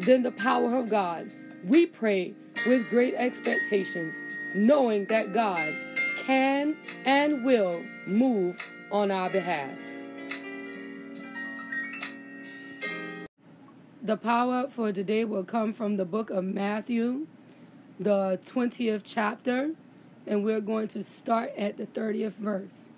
than the power of God. We pray with great expectations, knowing that God can and will move on our behalf. The power for today will come from the book of Matthew, the 20th chapter, and we're going to start at the 30th verse.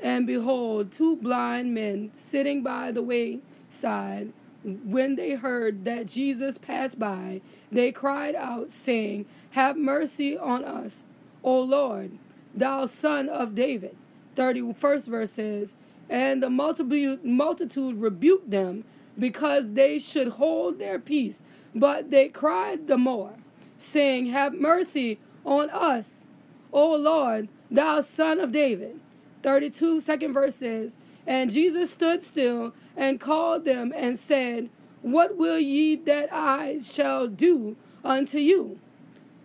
And behold, two blind men sitting by the wayside, when they heard that Jesus passed by, they cried out, saying, Have mercy on us, O Lord, thou son of David. 31st verse says, And the multitude, multitude rebuked them because they should hold their peace. But they cried the more, saying, Have mercy on us, O Lord, thou son of David. 32, second verse says, And Jesus stood still and called them and said, What will ye that I shall do unto you?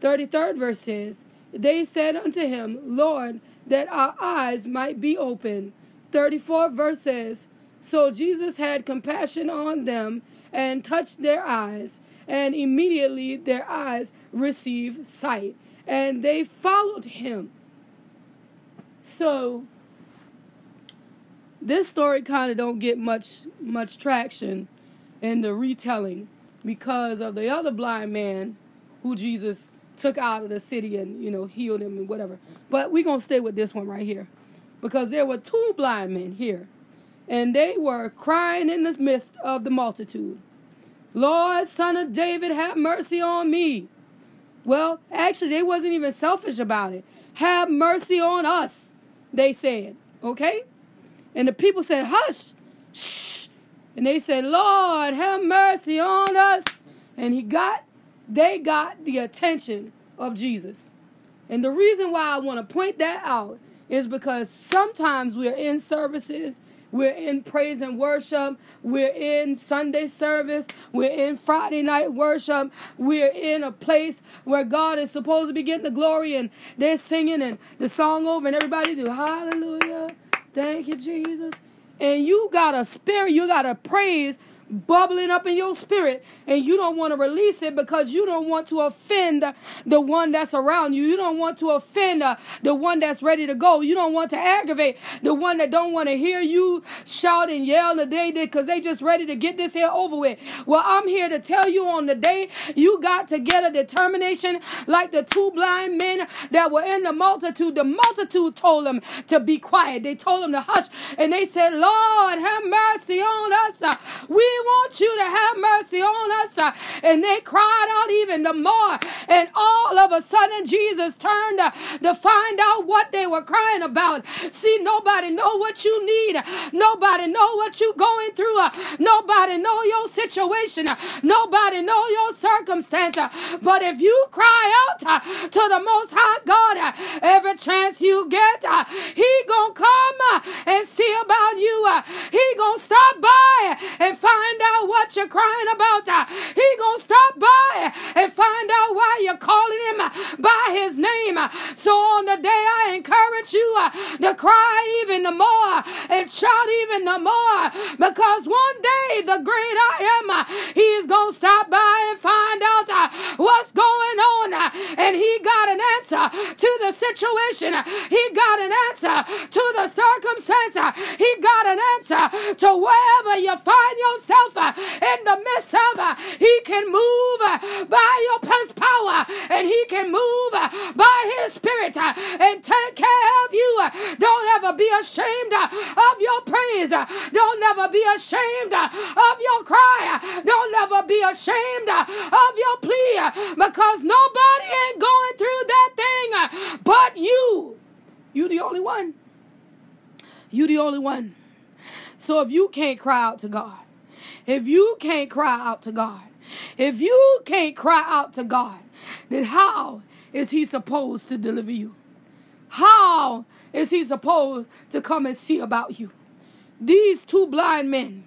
33rd verse says, They said unto him, Lord, that our eyes might be open. 34th verse says, So Jesus had compassion on them and touched their eyes, and immediately their eyes received sight, and they followed him. So this story kind of don't get much much traction in the retelling because of the other blind man who Jesus took out of the city and you know healed him and whatever. But we're gonna stay with this one right here because there were two blind men here, and they were crying in the midst of the multitude. Lord, son of David, have mercy on me. Well, actually, they wasn't even selfish about it. Have mercy on us, they said. Okay? And the people said, Hush, shh. And they said, Lord, have mercy on us. And he got, they got the attention of Jesus. And the reason why I want to point that out is because sometimes we're in services we're in praise and worship. We're in Sunday service. We're in Friday night worship. We're in a place where God is supposed to be getting the glory and they're singing and the song over and everybody do hallelujah. Thank you, Jesus. And you got a spirit, you got a praise bubbling up in your spirit and you don't want to release it because you don't want to offend the one that's around you. You don't want to offend uh, the one that's ready to go. You don't want to aggravate the one that don't want to hear you shout and yell the day because they just ready to get this here over with. Well, I'm here to tell you on the day you got to get a determination like the two blind men that were in the multitude. The multitude told them to be quiet. They told them to hush and they said, Lord, have mercy on us. We want you to have mercy on us. Uh, and they cried out even the more. And all of a sudden, Jesus turned uh, to find out what they were crying about. See, nobody know what you need. Nobody know what you going through. Uh, nobody know your situation. Uh, nobody know your circumstance. Uh, but if you cry out uh, to the Most High God, every chance you get, He gonna come and see about you. He gonna stop by and find find out what you're crying about. Uh, he gonna stop by and find out why you're calling him by his name. So on the day I encourage you uh, to cry even the more and shout even the more because one day the great I am, uh, he is gonna stop by and find out what's going on and he got an answer to the situation. He got an answer to the circumstance. He got an answer to wherever you find yourself in the midst of. He can move by your past power and he can move by his spirit and take care of you. Don't ever be ashamed of your praise. Don't ever be ashamed of your cry. Don't ever be ashamed of your plea because nobody ain't going through that thing but you. You the only one. You the only one. So if you can't cry out to God, If you can't cry out to God, if you can't cry out to God, then how is He supposed to deliver you? How is He supposed to come and see about you? These two blind men,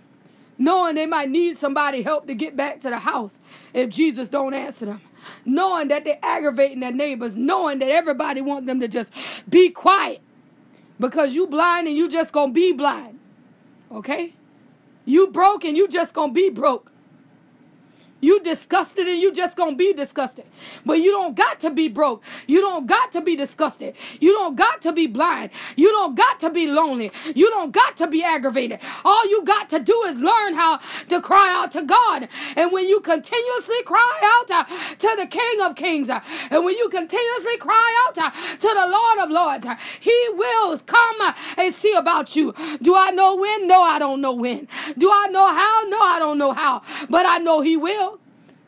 knowing they might need somebody help to get back to the house if Jesus don't answer them, knowing that they're aggravating their neighbors, knowing that everybody want them to just be quiet because you blind and you just gonna be blind. Okay? You broke and you just gonna be broke. You disgusted and you just gonna be disgusted. But you don't got to be broke. You don't got to be disgusted. You don't got to be blind. You don't got to be lonely. You don't got to be aggravated. All you got to do is learn how to cry out to God. And when you continuously cry out uh, to the King of Kings, uh, and when you continuously cry out uh, to the Lord of Lords, uh, He will come uh, and see about you. Do I know when? No, I don't know when. Do I know how? No, I don't know how. But I know He will.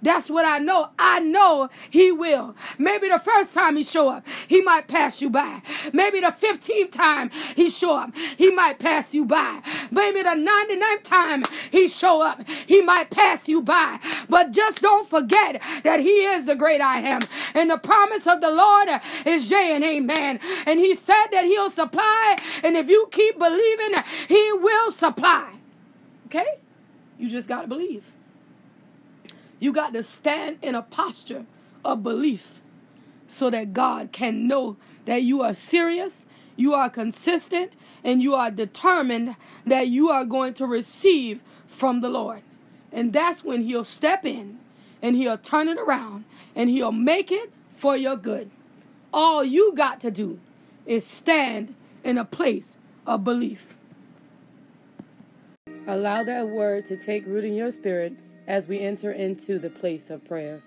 That's what I know. I know he will. Maybe the first time he show up, he might pass you by. Maybe the 15th time he show up, he might pass you by. Maybe the 99th time he show up, he might pass you by. But just don't forget that he is the great I am. And the promise of the Lord is yea and amen. And he said that he'll supply. And if you keep believing, he will supply. Okay? You just got to believe. You got to stand in a posture of belief so that God can know that you are serious, you are consistent, and you are determined that you are going to receive from the Lord. And that's when He'll step in and He'll turn it around and He'll make it for your good. All you got to do is stand in a place of belief. Allow that word to take root in your spirit as we enter into the place of prayer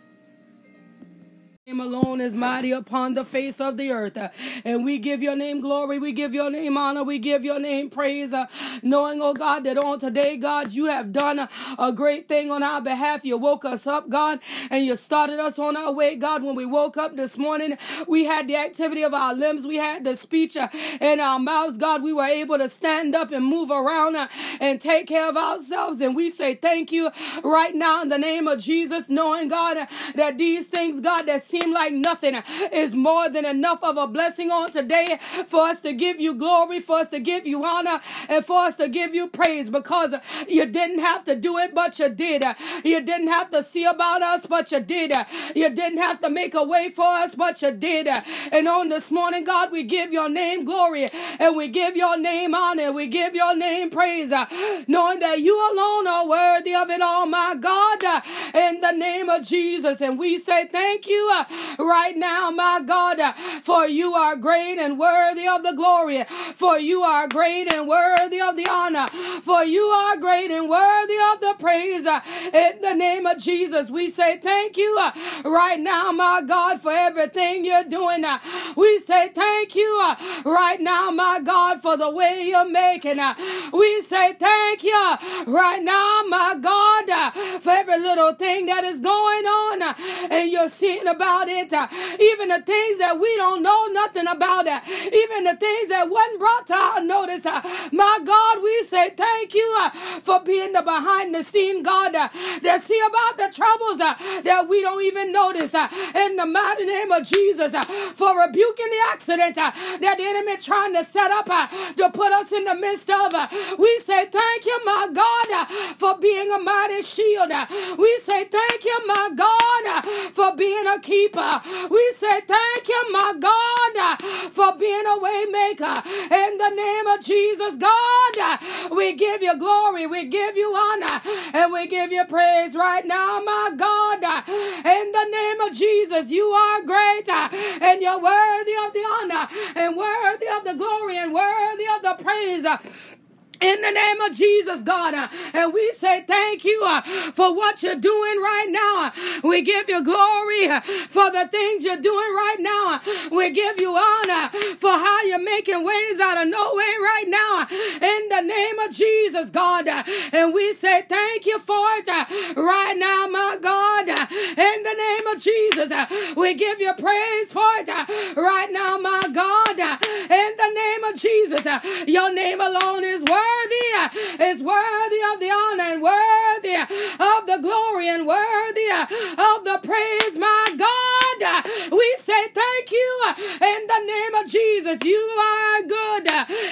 name alone is mighty upon the face of the earth. And we give your name glory, we give your name honor, we give your name praise, knowing, oh God, that on today, God, you have done a great thing on our behalf. You woke us up, God, and you started us on our way, God. When we woke up this morning, we had the activity of our limbs, we had the speech in our mouths, God. We were able to stand up and move around and take care of ourselves. And we say thank you right now in the name of Jesus, knowing, God, that these things, God, that seem like nothing is more than enough of a blessing on today for us to give you glory, for us to give you honor, and for us to give you praise because you didn't have to do it, but you did. You didn't have to see about us, but you did. You didn't have to make a way for us, but you did. And on this morning, God, we give your name glory and we give your name honor. We give your name praise, knowing that you alone are worthy of it all, my God, in the name of Jesus. And we say thank you right now, my God, for you are great and worthy of the glory, for you are great and worthy of the honor, for you are great and worthy of the praise. In the name of Jesus, we say thank you right now, my God, for everything you're doing. We say thank you right now, my God, for the way you're making. We say thank you right now, my God, for every little thing that is going on and you're seeing about it. Uh, even the things that we don't know nothing about. Uh, even the things that wasn't brought to our notice. Uh, my God, we say thank you for being the behind the scene God that see about the troubles that we don't even notice. In the mighty name of Jesus, for rebuking the accident that the enemy trying to set up to put us in the midst of. We say thank you, my God, for being a mighty shield. We say thank you, my God, for being a keeper. We say thank you, my God, for being a way maker. In the name of Jesus, God, we give you glory, we give you honor, and we give you praise right now, my God. In the name of Jesus, you are great, and you're worthy of the honor, and worthy of the glory, and worthy of the praise in the name of Jesus, God. Uh, and we say thank you uh, for what you're doing right now. Uh, we give you glory uh, for the things you're doing right now. Uh, we give you honor for how you're making ways out of no way right now. Uh, in the name of Jesus, God. And we say thank you for it right now, my God. In the name of Jesus, we give you praise for it right now, my God. Jesus, uh, your name alone is worthy worthy, is worthy of the honor and worthy of the glory and worthy uh, of the praise, my in the name of Jesus. You are good,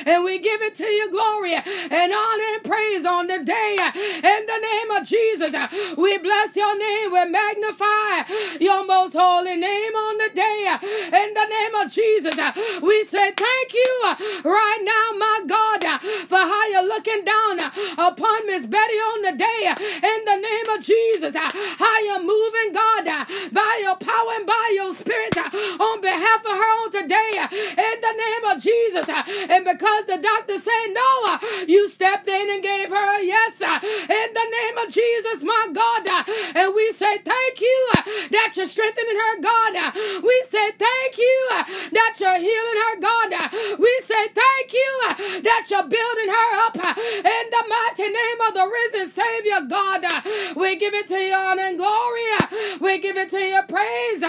and we give it to you glory and honor and praise on the day in the name of Jesus. We bless your name, we magnify your most holy name on the day in the name of Jesus. We say thank you right now, my God, for how you're looking down upon Miss Betty on the day in the name of Jesus. How you're moving, God, by your power and by your spirit on behalf of her on today in the name of Jesus. And because the doctor said no, you stepped in and gave her a yes in the name of Jesus, my God. And we say thank you that you're strengthening her, God. We say thank you that you're healing her, God. We say thank you that you're building her up in the mighty name of the risen Savior, God. We give it to you honor and glory. We give it to you praise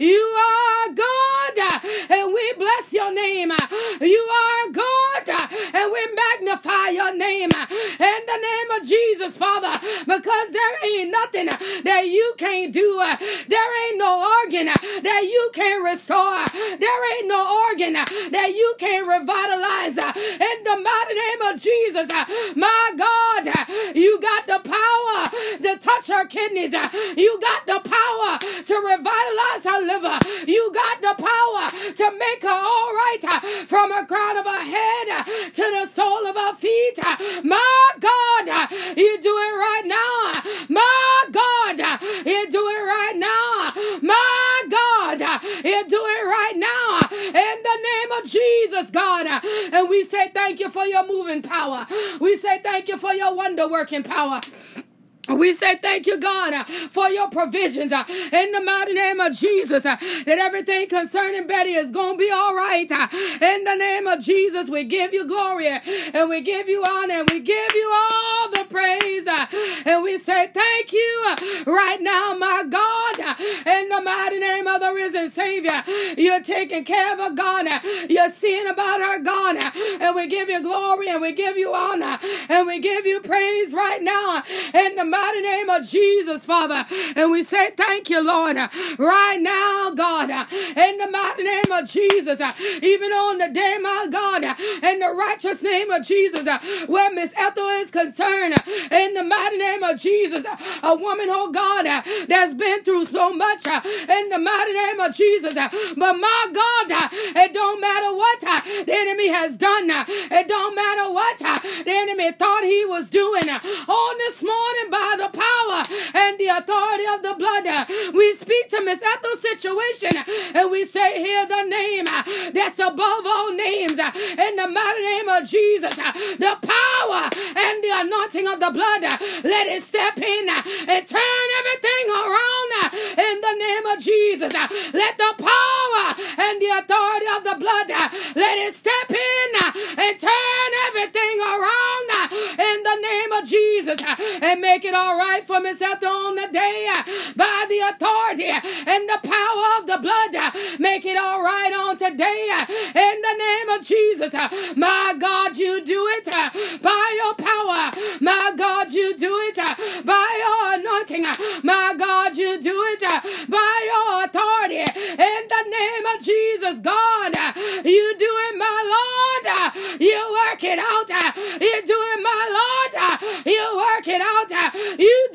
you are God, and we bless your name. You are God, and we magnify your name in the name Jesus, Father, because there ain't nothing that you can't do. There ain't no organ that you can't restore. There ain't no organ that you can't revitalize in the mighty name of Jesus. My God, you got the power to touch her kidneys. You got the power to revitalize her liver. You got the power to make her all right from her crown of her head to the sole of her feet. My God, you do it right now. My God, you do it right now. My God, you do it right now. In the name of Jesus, God. And we say thank you for your moving power. We say thank you for your wonder working power. We say thank you, God, uh, for your provisions uh, in the mighty name of Jesus. Uh, that everything concerning Betty is going to be all right. In the name of Jesus, we give you glory and we give you honor and we give you all the praise. And we say thank you right now, my God, in the mighty name of the risen Savior. You're taking care of her, God. You're seeing about her, God. And we give you glory and we give you honor and we give you praise right now in the mighty name of Jesus, Father. And we say thank you, Lord, right now, God, in the mighty name of Jesus, even on the day, my God, in the righteous name of Jesus, where Miss Ethel is concerned, in the mighty name of Jesus, a woman, oh God, that's been through so much, in the mighty name of Jesus. But my God, it don't matter what the enemy has done, it don't matter what the enemy thought he was doing. On this morning, by the power and the authority of the blood. We speak to Miss Ethel's situation and we say, Hear the name that's above all names in the mighty name of Jesus. The power and the anointing of the blood. Let it step in and turn everything around in the name of Jesus. Let the power and the authority of the blood let it step in Jesus and make it all right for myself on the day uh, by the authority and the power of the blood. Uh, make it all right on today uh, in the name of Jesus. My God, you do it by your power. My God, you do it by your anointing. My God, work it out. You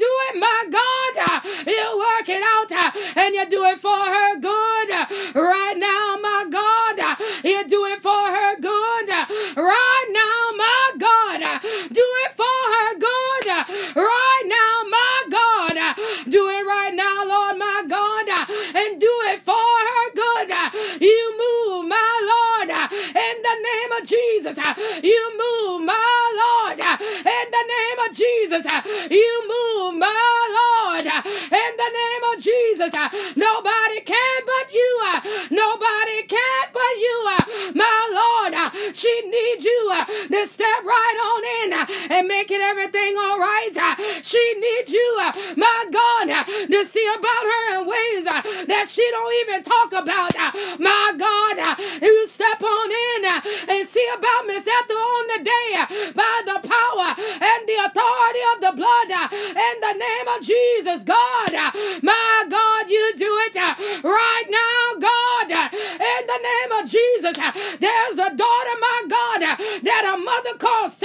right now, God, in the name of Jesus. There's a daughter, my God,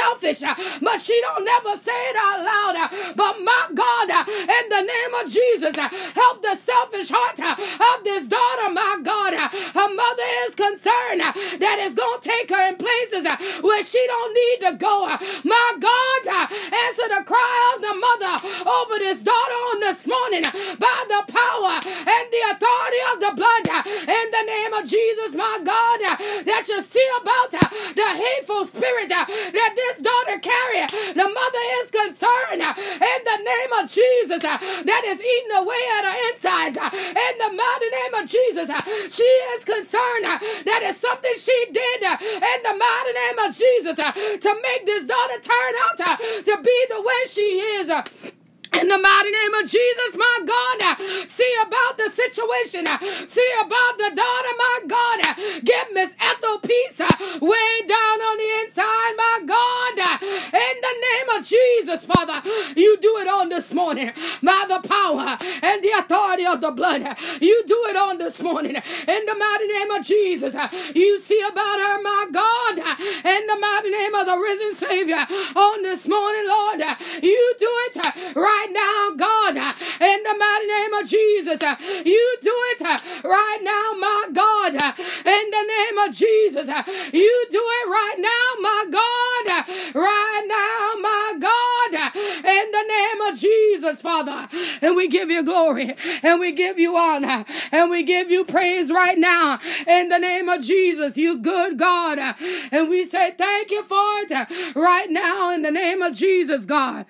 selfish, uh, but she don't never say it out loud. Uh, but my God, uh, in the name of Jesus, help the selfish heart of this daughter, my God. Her mother is concerned that it's going to take her in places where she don't need to go. My God, answer the cry of the mother over this daughter on this morning by the power and the authority of the blood in the name of Jesus, my God, that you see about the hateful spirit that this daughter carry. The mother is concerned in the name of Jesus uh, that is eating away at her insides. Uh, in the mighty name of Jesus, uh, she is concerned that it's something she did in the mighty name of Jesus to make this daughter turn out to be the way she is. In the mighty name of Jesus, my God, see about the situation. See about the daughter, my God. Give Miss Ethel peace way down Jesus, Father, you do it on this morning by the power and the authority of the blood. You do it on this morning in the mighty name of Jesus. You see about her, my God, in the mighty name of the risen Savior on this morning, Lord. You do it right now, God, in the mighty name of Jesus. You do it right now, my God, in the name of Jesus. You do it right now, my God, right now, Jesus, Father. And we give you glory and we give you honor and we give you praise right now in the name of Jesus. You good God. And we say thank you for it right now in the name of Jesus, God.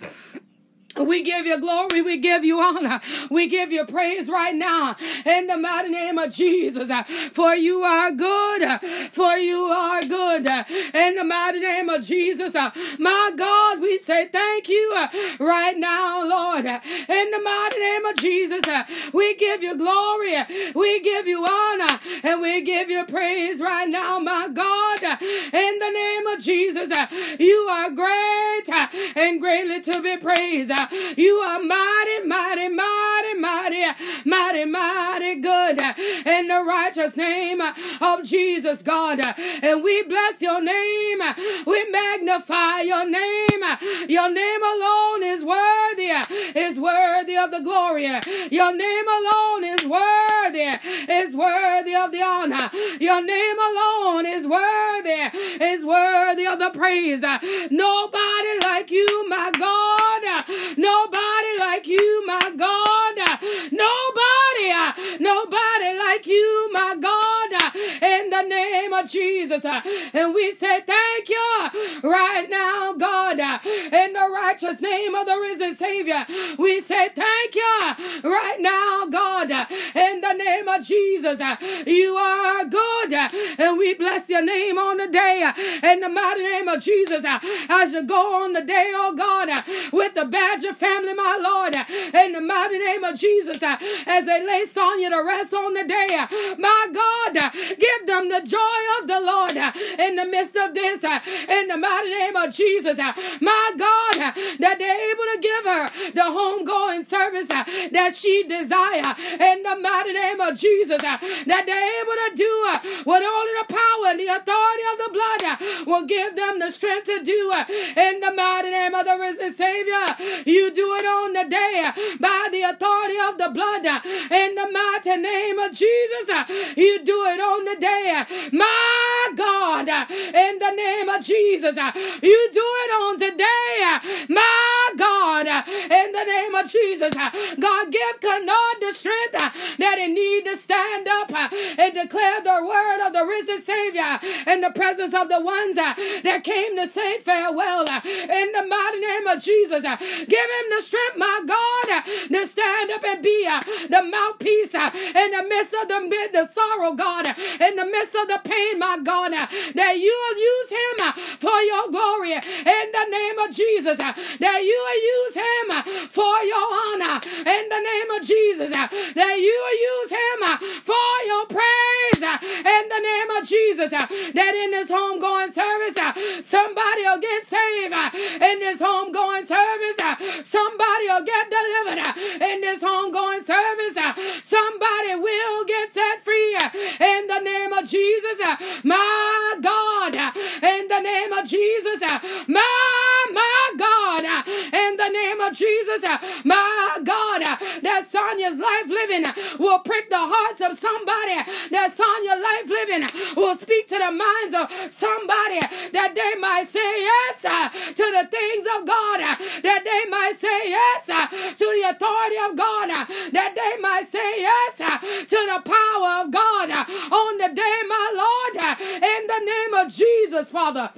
We give you glory. We give you honor. We give you praise right now in the mighty name of Jesus. For you are good. For you are good. In the mighty name of Jesus. My God, we say thank you right now, Lord. In the mighty name of Jesus. We give you glory. We give you honor. And we give you praise right now, my God. In the name of Jesus. You are great and greatly to be praised. You are mighty, mighty, mighty, mighty, mighty, mighty good in the righteous name of Jesus, God. And we bless your name. We magnify your name. Your name alone is worthy, is worthy of the glory. Your name alone is worthy, is worthy of the honor. Your name alone is worthy, is worthy of the praise. Nobody like you, my God. Like you, my God. Nobody, nobody like you, my God. In the name of Jesus. And we say thank you right now, God. In the righteous name of the risen Savior. We say thank you right now, God. In the name of Jesus. You are good. And we bless your name on the day. In the mighty name of Jesus. As you go on the day, oh God, with the badger family, my Lord, in the mighty name of Jesus, as they lay Sonya to rest on the day, my God, give them the joy of the Lord uh, in the midst of this, uh, in the mighty name of Jesus, uh, my God, that they're able to give her the homegoing service that she desire in the mighty name of Jesus, that they're able to do what only the power and the authority of the blood will give them the strength to do in the mighty name of the risen Savior. You do it on the day by the authority of the blood in the mighty name of Jesus. You do it on the day, my God, in the name of Jesus. You do it on today, my of Jesus. Uh, God, give Kennard the strength uh, that he need to stand up uh, and declare the word of the risen Savior in the presence of the ones that came to say farewell in the mighty name of Jesus. Give him the strength, my God, to stand up and be uh, the mouthpiece uh, in the midst of the, the sorrow, God, in the midst of the pain, my God, that you will use him uh, for your glory in the name of Jesus, that you will use him for your honor in the name of Jesus, that you use him for your praise in the name of Jesus, uh, that in this homegoing service, uh, somebody will get saved. Uh, in this homegoing service, uh, somebody will get delivered. Uh, in this homegoing service, uh, somebody will get set free. Uh, in the name of Jesus, uh, my God. Uh, in the name of Jesus, uh, my, my Jesus, uh, my God. Uh, that Sonia's life living will prick the hearts of somebody. That Sonia life living will speak to the minds of somebody that they might say yes uh, to the things of God, uh, that they might say yes uh, to the authority of God, that they might say yes to the power of God on the day, my Lord, in the name of Jesus, Father.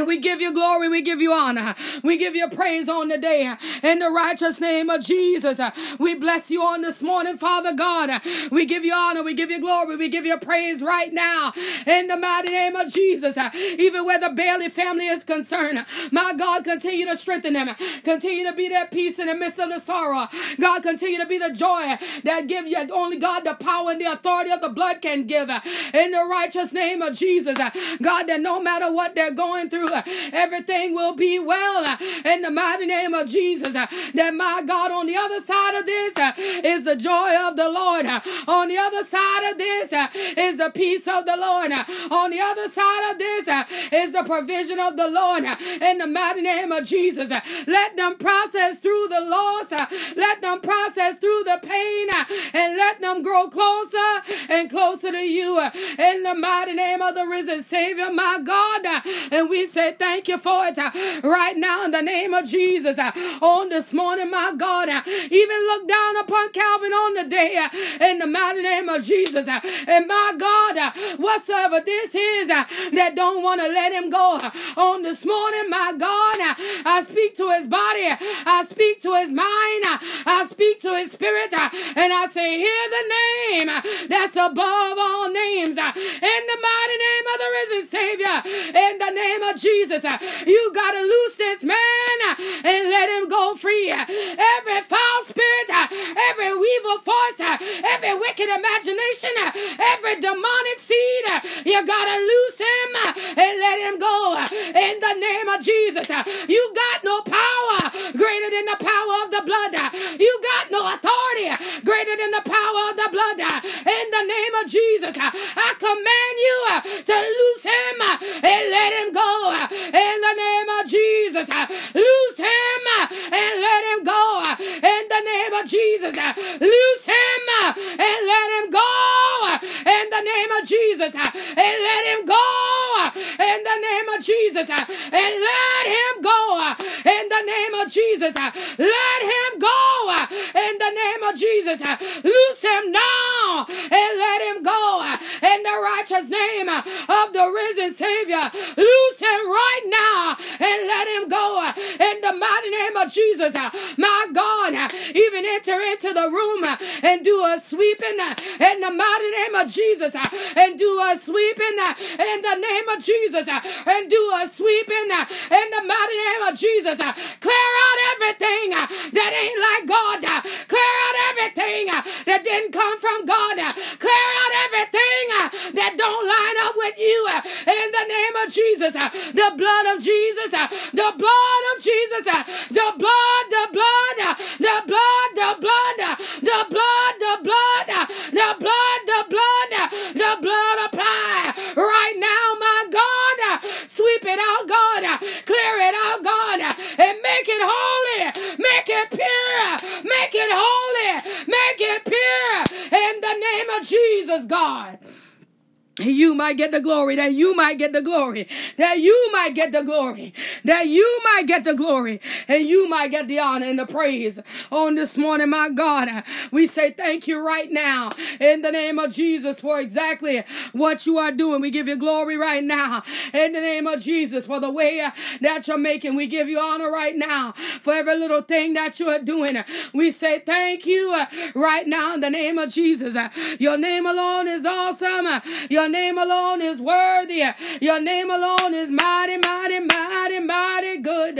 And we give you glory, we give you honor, we give you praise on the day in the righteous name of Jesus. We bless you on this morning, Father God. We give you honor, we give you glory, we give you praise right now in the mighty name of Jesus. Even where the Bailey family is concerned, my God, continue to strengthen them, continue to be their peace in the midst of the sorrow. God, continue to be the joy that give you only God the power and the authority of the blood can give in the righteous name of Jesus. God, that no matter what they're going through, Uh, everything will be well uh, in the mighty name of Jesus. Uh, that my God, on the other side of this is the joy of the Lord. On the other side of this is the peace of the Lord. On the other side of this is the provision of the Lord. In the mighty name of Jesus, let them process through the loss. Let them process through the pain and let them grow closer and closer to you. In the mighty name of the risen Savior, my God. And we say thank you for it uh, right now in the name of Jesus. Uh, on this morning, my God, uh, even look down upon Calvin on the day uh, in the mighty name of Jesus. Uh, and my God, uh, whatsoever this is that don't want to let him go on this morning, my God, I speak to his body, I speak to his mind, I speak to his spirit, and I say, Hear the name that's above all names in the mighty name of the risen Savior, in the name of Jesus. Uh, you got to loose this man uh, and let him go free. Every foul spirit, uh, every evil force, every wicked imagination, every demonic seed, you got to loose him and let him go. In the name of Jesus, you got no power greater than the power of the blood. You got no authority greater than the power of the blood. In the name of Jesus, I command you to loose him and let him go in the name of Jesus. Loose him and let him go in the name of Jesus. Loose him and let him go in the name of Jesus. And let him go in the name of Jesus. And let him go in the name of Jesus. Let him go in the name of Jesus. Loose him now and let him go in the righteous name of the risen Savior. Loose him right now and let him go in the mighty name of Jesus. My God, even enter into the room and do a sweeping in the mighty name of Jesus uh, and do a sweeping uh, in the name of Jesus uh, and do a sweeping in the mighty name of Jesus. Might get the glory, that you might get the glory, that you might get the glory, that you might get the glory, and you might get the honor and the praise on this morning, my God. We say thank you right now in the name of Jesus for exactly what you are doing. We give you glory right now in the name of Jesus for the way that you're making. We give you honor right now for every little thing that you are doing. We say thank you right now in the name of Jesus. Your name alone is awesome. Your name alone is worthy. Your name alone is mighty, mighty, mighty, mighty good.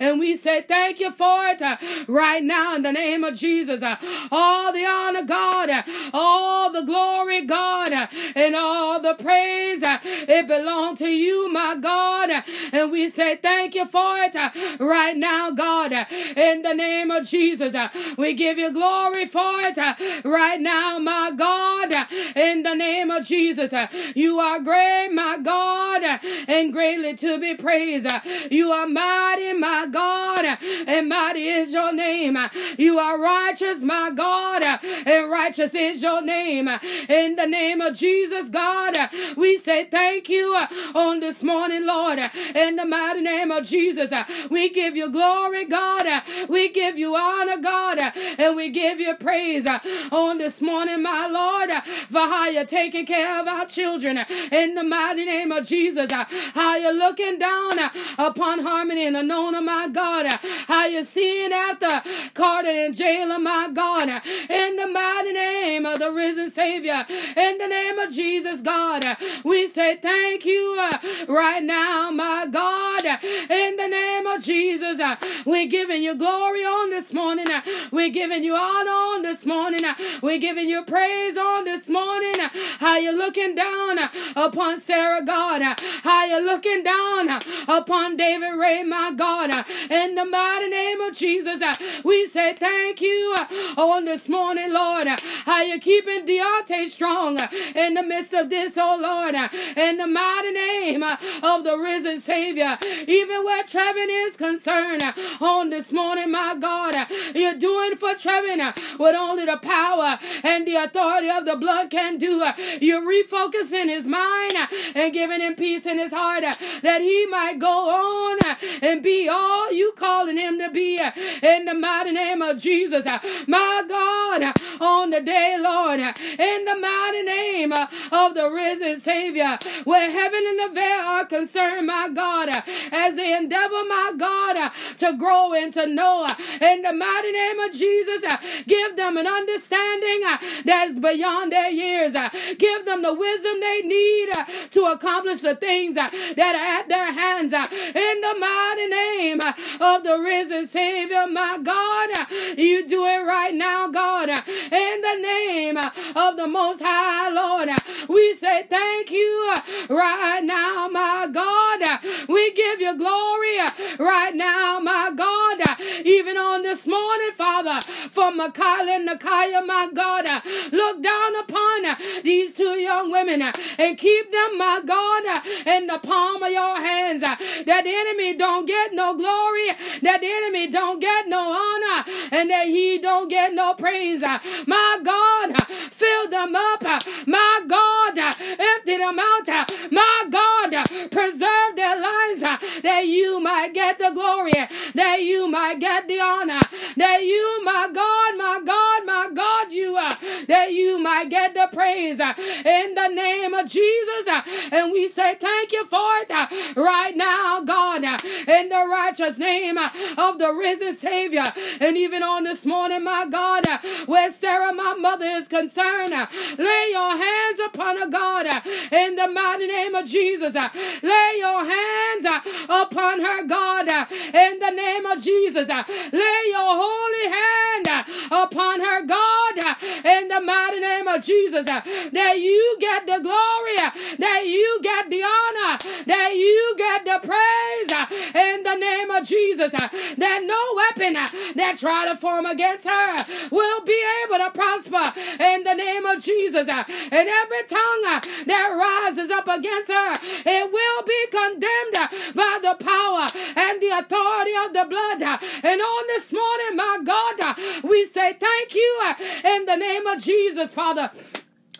And we say thank you for it right now in the name of Jesus. All the honor, God, all the glory, God, and all the praise, it belongs to you, my God. And we say thank you for it right now, God, in the name of Jesus. We give you glory for it right now, my God, in the name of Jesus. You are great, my God, and greatly to be praised. You are mighty, my God, and mighty is your name. You are righteous, my God, and righteous is your name. In the name of Jesus, God, we say thank you on this morning, Lord. In the mighty name of Jesus, we give you glory, God. We give you honor, God, and we give you praise on this morning, my Lord, for how you're taking care of our children. In the mighty name of Jesus, how you're looking down upon Harmony and Anona, my God. How you're seeing after Carter and Jayla, my God. In the mighty name of the risen Savior. In the name of Jesus, God. We say thank you uh, right now, my God. In the name Jesus, uh, we're giving you glory on this morning. Uh, we're giving you honor on this morning. Uh, we're giving you praise on this morning. How you looking down upon Sarah, God. How you looking down upon David Ray, my God. In the mighty name of Jesus, we say thank you on this morning, Lord. How you keeping Deontay strong in the midst of this, oh Lord. In the mighty name of the risen Savior. Even where Trevin is concerned uh, on this morning, my God, uh, you're doing for Trevin uh, what only the power and the authority of the blood can do. You're refocusing his mind and giving him peace in his heart that he might go on and be all you calling him to be in the mighty name of Jesus. My God, on the day, Lord, in the mighty name of the risen Savior, where heaven and the veil are concerned, my God, as they endeavor, my God, uh, to grow and to know uh, in the mighty name of Jesus, uh, give them an understanding that's beyond their years. Give them the wisdom they need to accomplish the things that are at their hands in the mighty name of the risen Savior, my God. You do it right now, God, in the name of the Most High, Lord. We say thank you right now, my God. We give you glory right now, my God. Even on this morning, Father, for Mikhail and Nakaya, my God, look down upon these two young women and keep them, my God, in the palm of your hands. That the enemy don't get no glory, that the enemy don't get no honor, and that he don't get no praise. My God, fill them up. My God, empty them out. My God, preserve their lives that you might get the glory, that you might get the honor, that you, my God, my God, my God, you, are, that you might get the praise uh, in the name of Jesus. Uh, and we say thank you for it right now, God, in the righteous name of the risen Savior. And even on this morning, my God, where Sarah, my mother, is concerned, lay your hands upon her, God, in the mighty name of Jesus. Lay your hands upon her, God, in the name of Jesus. Lay your holy hand upon her, God, in the mighty name of Jesus. Uh, that you get the glory, uh, that you get the honor, that you get the praise uh, in the name of Jesus. That no weapon that try to form against her will be able to prosper in the name of Jesus. And every tongue that rises up against her, it will be condemned by the power and the authority of the blood. And on this morning, my God, we say thank you in the name of Jesus, Father.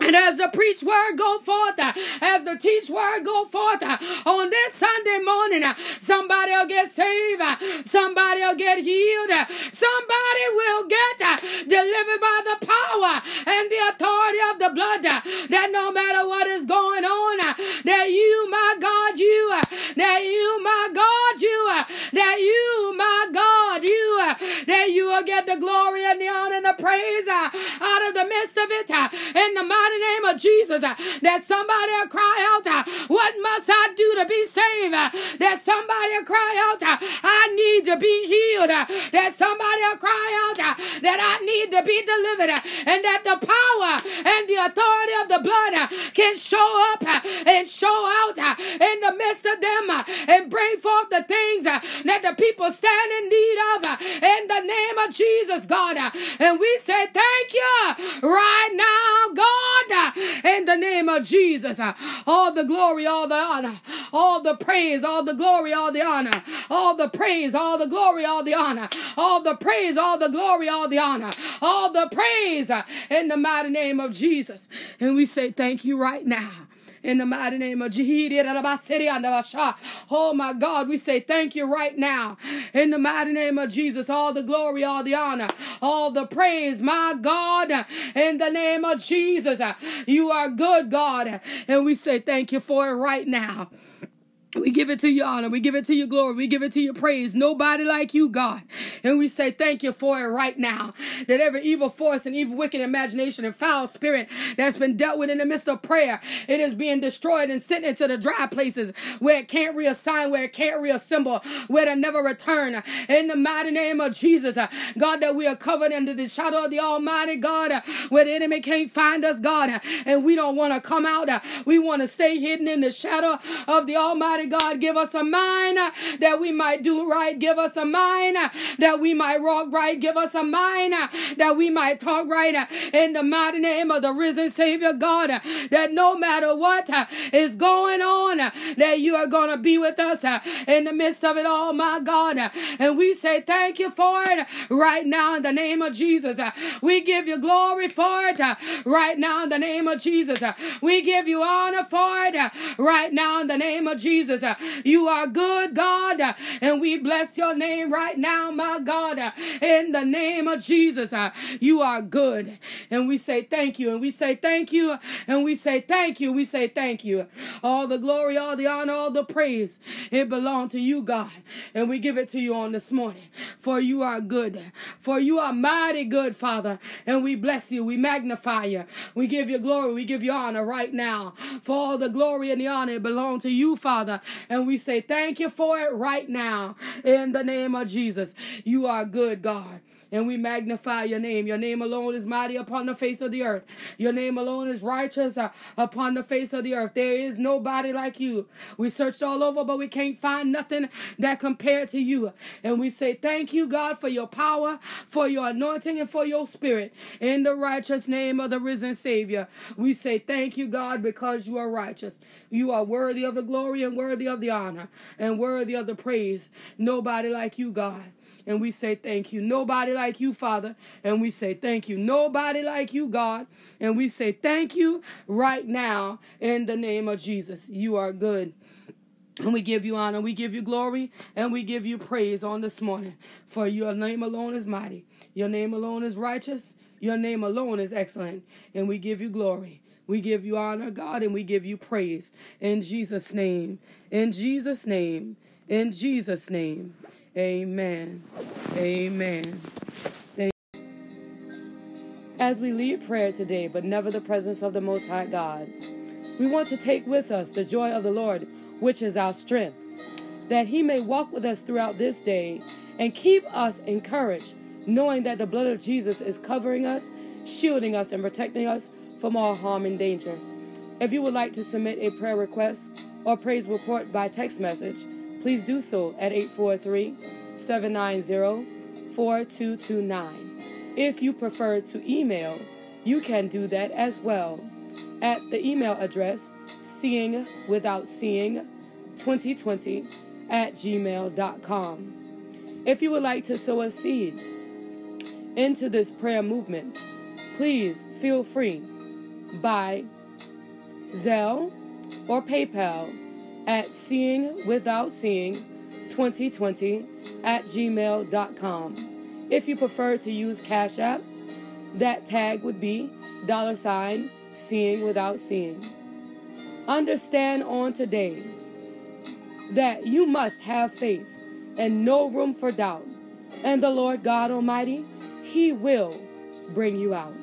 And as the preach word go forth, as the teach word go forth on this Sunday morning, somebody will get saved, somebody will get healed, somebody will the praise, all the glory, all the honor, all the praise, all the glory, all the honor, all the praise in the mighty name of Jesus. And we say thank you right now in the mighty name of Jesus. Oh my God, we say thank you right now in the mighty name of Jesus. All the glory, all the honor, all the praise, my God, in the name of Jesus. You are good, God, and we say thank you for it right now. We give it to your honor. We give it to your glory. We give it to your praise. Nobody like you, God. And we say thank you for it right now. That every evil force and evil wicked imagination and foul spirit that's been dealt with in the midst of prayer, it is being destroyed and sent into the dry places where it can't reassign, where it can't reassemble, where it never return. In the mighty name of Jesus, uh, God, that we are covered under the shadow of the Almighty God, uh, where the enemy can't find us, God. Uh, and we don't want to come out. We want to stay hidden in the shadow of the Almighty God. Give us a mind that we might do right. Give us a mind that we might walk right. Give us a mind that we might talk right. In the mighty name of the risen Savior God, that no matter what is going on, that you are going to be with us in the midst of it all, my God. And we say thank you for it right now in the name of Jesus. We give you glory for it right now in the name of Jesus. We give you honor for it right now in the name of Jesus. Jesus. Uh, you are good, God, uh, and we bless your name right now, my God, uh, in the name of Jesus. You are good, and we say thank you, and we say thank you, and we say thank you, we say thank you. All the glory, all the honor, all the praise, it belongs to you, God, and we give it to you on this morning. For you are good, for you are mighty good, Father, and we bless you, we magnify you, we give you glory, we give you honor right now. For all the glory and the honor belong to you, Father, and we say thank you for it right now in the name of Jesus. You are good, God and we magnify your name. Your name alone is mighty upon the face of the earth. Your name alone is righteous uh, upon the face of the earth. There is nobody like you. We searched all over, but we can't find nothing that compared to you. And we say thank you, God, for your power, for your anointing, and for your spirit. In the righteous name of the risen Savior, we say thank you, God, because you are righteous. You are worthy of the glory and worthy of the honor and worthy of the praise. Nobody like you, God and we say thank you. Nobody like you, Father, and we say thank you. Nobody like you, God, and we say thank you right now in the name of Jesus. You are good. And we give you honor, we give you glory, and we give you praise on this morning. For your name alone is mighty. Your name alone is righteous. Your name alone is excellent. And we give you glory. We give you honor, God, and we give you praise. In Jesus' name. In Jesus' name. In Jesus' name. Amen. Amen. As we lead prayer today, but never the presence of the Most High God, we want to take with us the joy of the Lord, which is our strength, that He may walk with us throughout this day and keep us encouraged, knowing that the blood of Jesus is covering us, shielding us, and protecting us from all harm and danger. If you would like to submit a prayer request or praise report by text message, please do so at 843 790 4229. If you prefer to email, you can do that as well at the email address seeing without seeing 2020 at gmail.com. If you would like to sow a seed into this prayer movement, please feel free by Zelle or PayPal at seeing without seeing 2020 at gmail.com. If you prefer to use Cash App, that tag would be dollar sign seeing without seeing. Understand on today that you must have faith and no room for doubt. And the Lord God Almighty, He will bring you out.